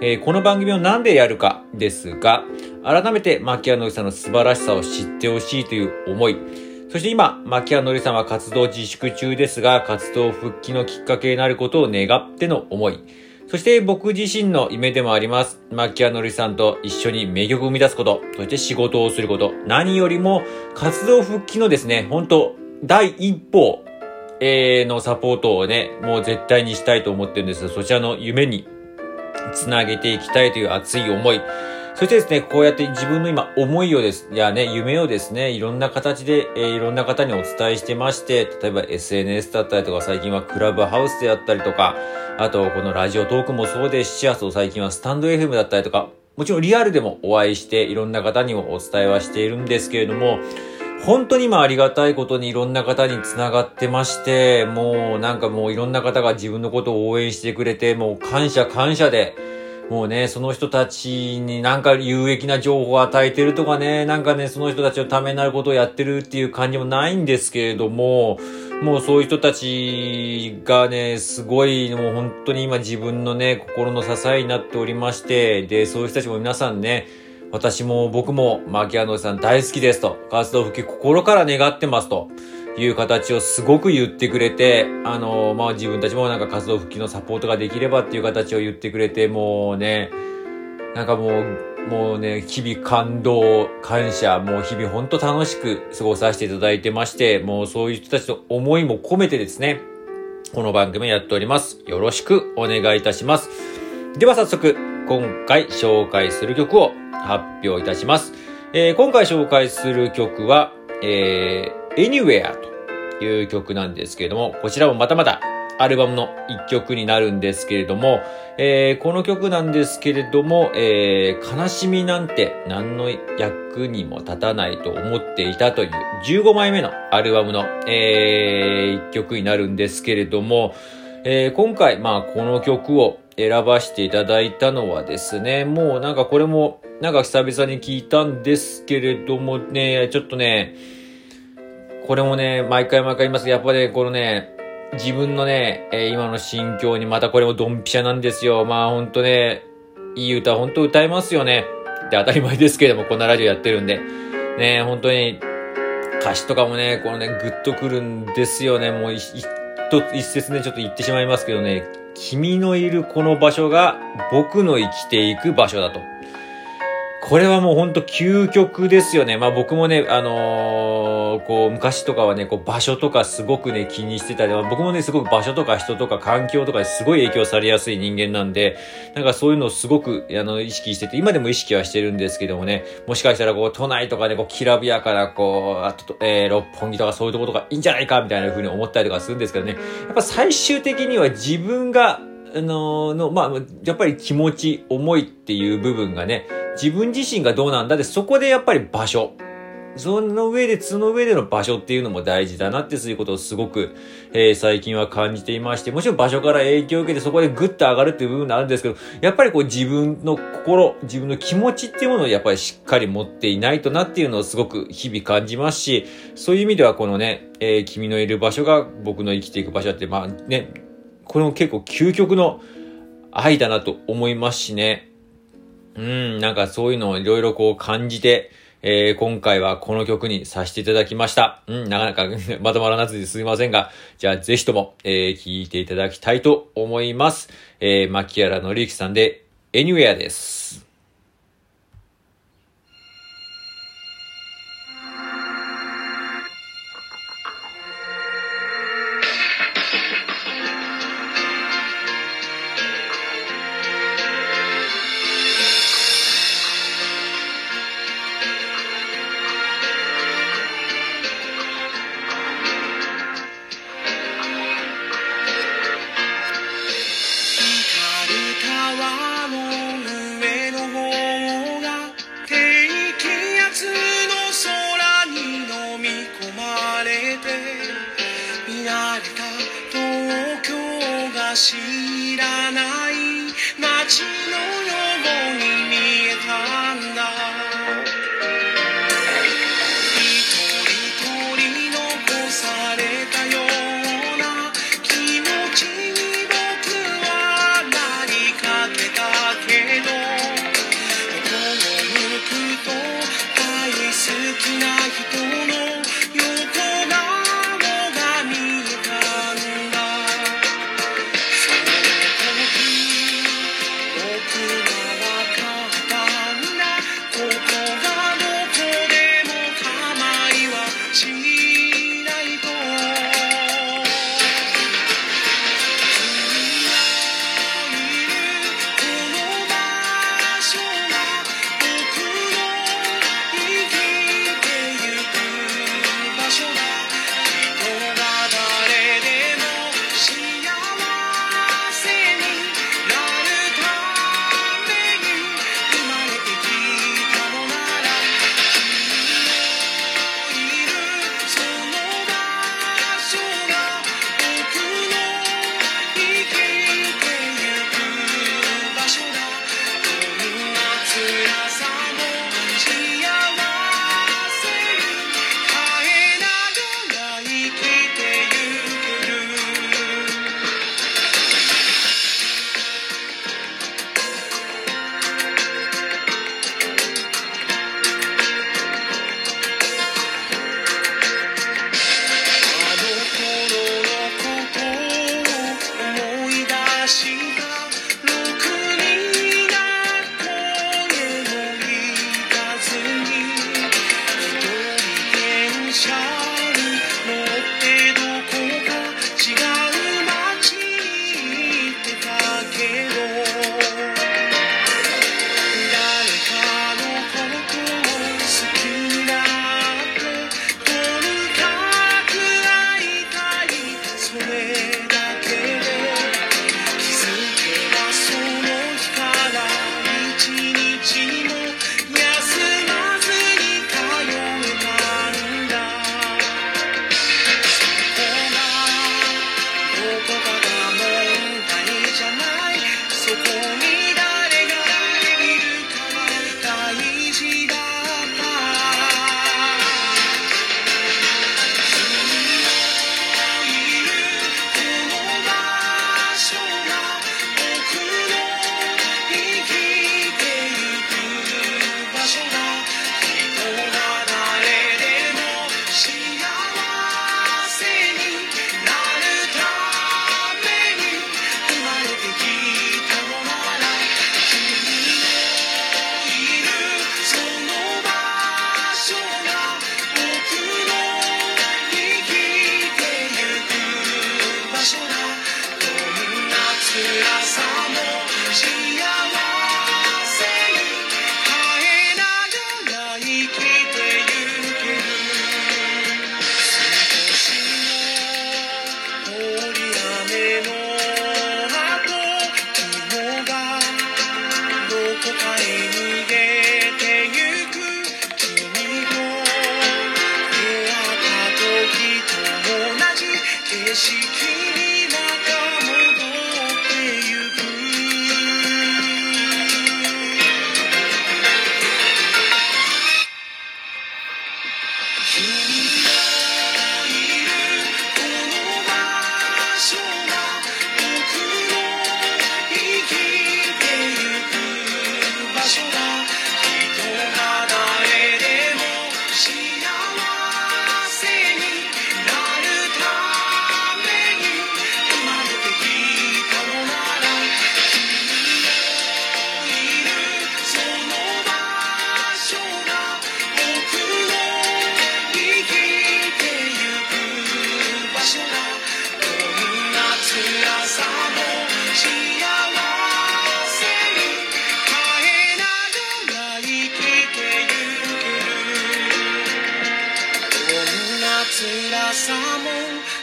えーこの番組をなんでやるかですが、改めて牧原のりさんの素晴らしさを知ってほしいという思い、そして今、牧原のりさんは活動自粛中ですが、活動復帰のきっかけになることを願っての思い、そして僕自身の夢でもあります。牧原のりさんと一緒に名曲を生み出すこと、そして仕事をすること、何よりも活動復帰のですね、本当第一歩、えのサポートをね、もう絶対にしたいと思ってるんですが、そちらの夢につなげていきたいという熱い思い。そしてですね、こうやって自分の今思いをです、いやね、夢をですね、いろんな形で、えーいろんな方にお伝えしてまして、例えば SNS だったりとか、最近はクラブハウスであったりとか、あとこのラジオトークもそうですし、あと最近はスタンド FM だったりとか、もちろんリアルでもお会いして、いろんな方にもお伝えはしているんですけれども、本当に今ありがたいことにいろんな方に繋がってまして、もうなんかもういろんな方が自分のことを応援してくれて、もう感謝感謝で、もうね、その人たちになんか有益な情報を与えてるとかね、なんかね、その人たちのためになることをやってるっていう感じもないんですけれども、もうそういう人たちがね、すごい、もう本当に今自分のね、心の支えになっておりまして、で、そういう人たちも皆さんね、私も僕も牧原のりさん大好きですと、活動復帰心から願ってますという形をすごく言ってくれて、あの、まあ、自分たちもなんか活動復帰のサポートができればっていう形を言ってくれて、もうね、なんかもう、もうね、日々感動、感謝、もう日々本当楽しく過ごさせていただいてまして、もうそういう人たちの思いも込めてですね、この番組やっております。よろしくお願いいたします。では早速、今回紹介する曲を発表いたします。えー今回紹介する曲は、えー Anywhere という曲なんですけれども、こちらもまたまたアルバムの一曲になるんですけれども、えーこの曲なんですけれども、えー悲しみなんて何の役にも立たないと思っていたという15枚目のアルバムの、えー一曲になるんですけれども、えー今回、まあ、この曲を選ばせていただいたのはですね、もうなんかこれも、なんか久々に聞いたんですけれどもね、ちょっとね、これもね、毎回毎回言います、やっぱね、このね、自分のね、え今の心境にまたこれもドンピシャなんですよ。まあほんとね、いい歌ほんと歌えますよね。で、当たり前ですけれども、こんなラジオやってるんで。ね、本当に、歌詞とかもね、このね、グッとくるんですよね。もう、と一説ね、ちょっと言ってしまいますけどね、君のいるこの場所が僕の生きていく場所だと。これはもうほんと究極ですよね。まあ僕もね、あのーこう昔とかはね、こう場所とかすごくね気にしてたり、まあ僕もね、すごく場所とか人とか環境とかすごい影響されやすい人間なんで、なんかそういうのをすごくあの意識してて、今でも意識はしてるんですけどもね、もしかしたらこう都内とかね、こうきらびやかなこう、あと、えー、六本木とかそういうところとかいいんじゃないかみたいな風に思ったりとかするんですけどね、やっぱ最終的には自分があのの、まあ、やっぱり気持ち、思いっていう部分がね、自分自身がどうなんだで、そこでやっぱり場所。その上で、その上での場所っていうのも大事だなってそういうことをすごく、えー最近は感じていまして、もちろん場所から影響を受けてそこでグッと上がるっていう部分があるんですけど、やっぱりこう自分の心、自分の気持ちっていうものをやっぱりしっかり持っていないとなっていうのをすごく日々感じますし、そういう意味ではこのね、えー君のいる場所が僕の生きていく場所だって、まあね、これも結構究極の愛だなと思いますしね。うん、なんかそういうのをいろいろこう感じて、えー今回はこの曲にさせていただきました。うん、なかなか まとまらなくてすいませんが、じゃあぜひとも、えー聴いていただきたいと思います。えー、牧原のりゆきさんで、Anywhere です。知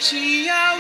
te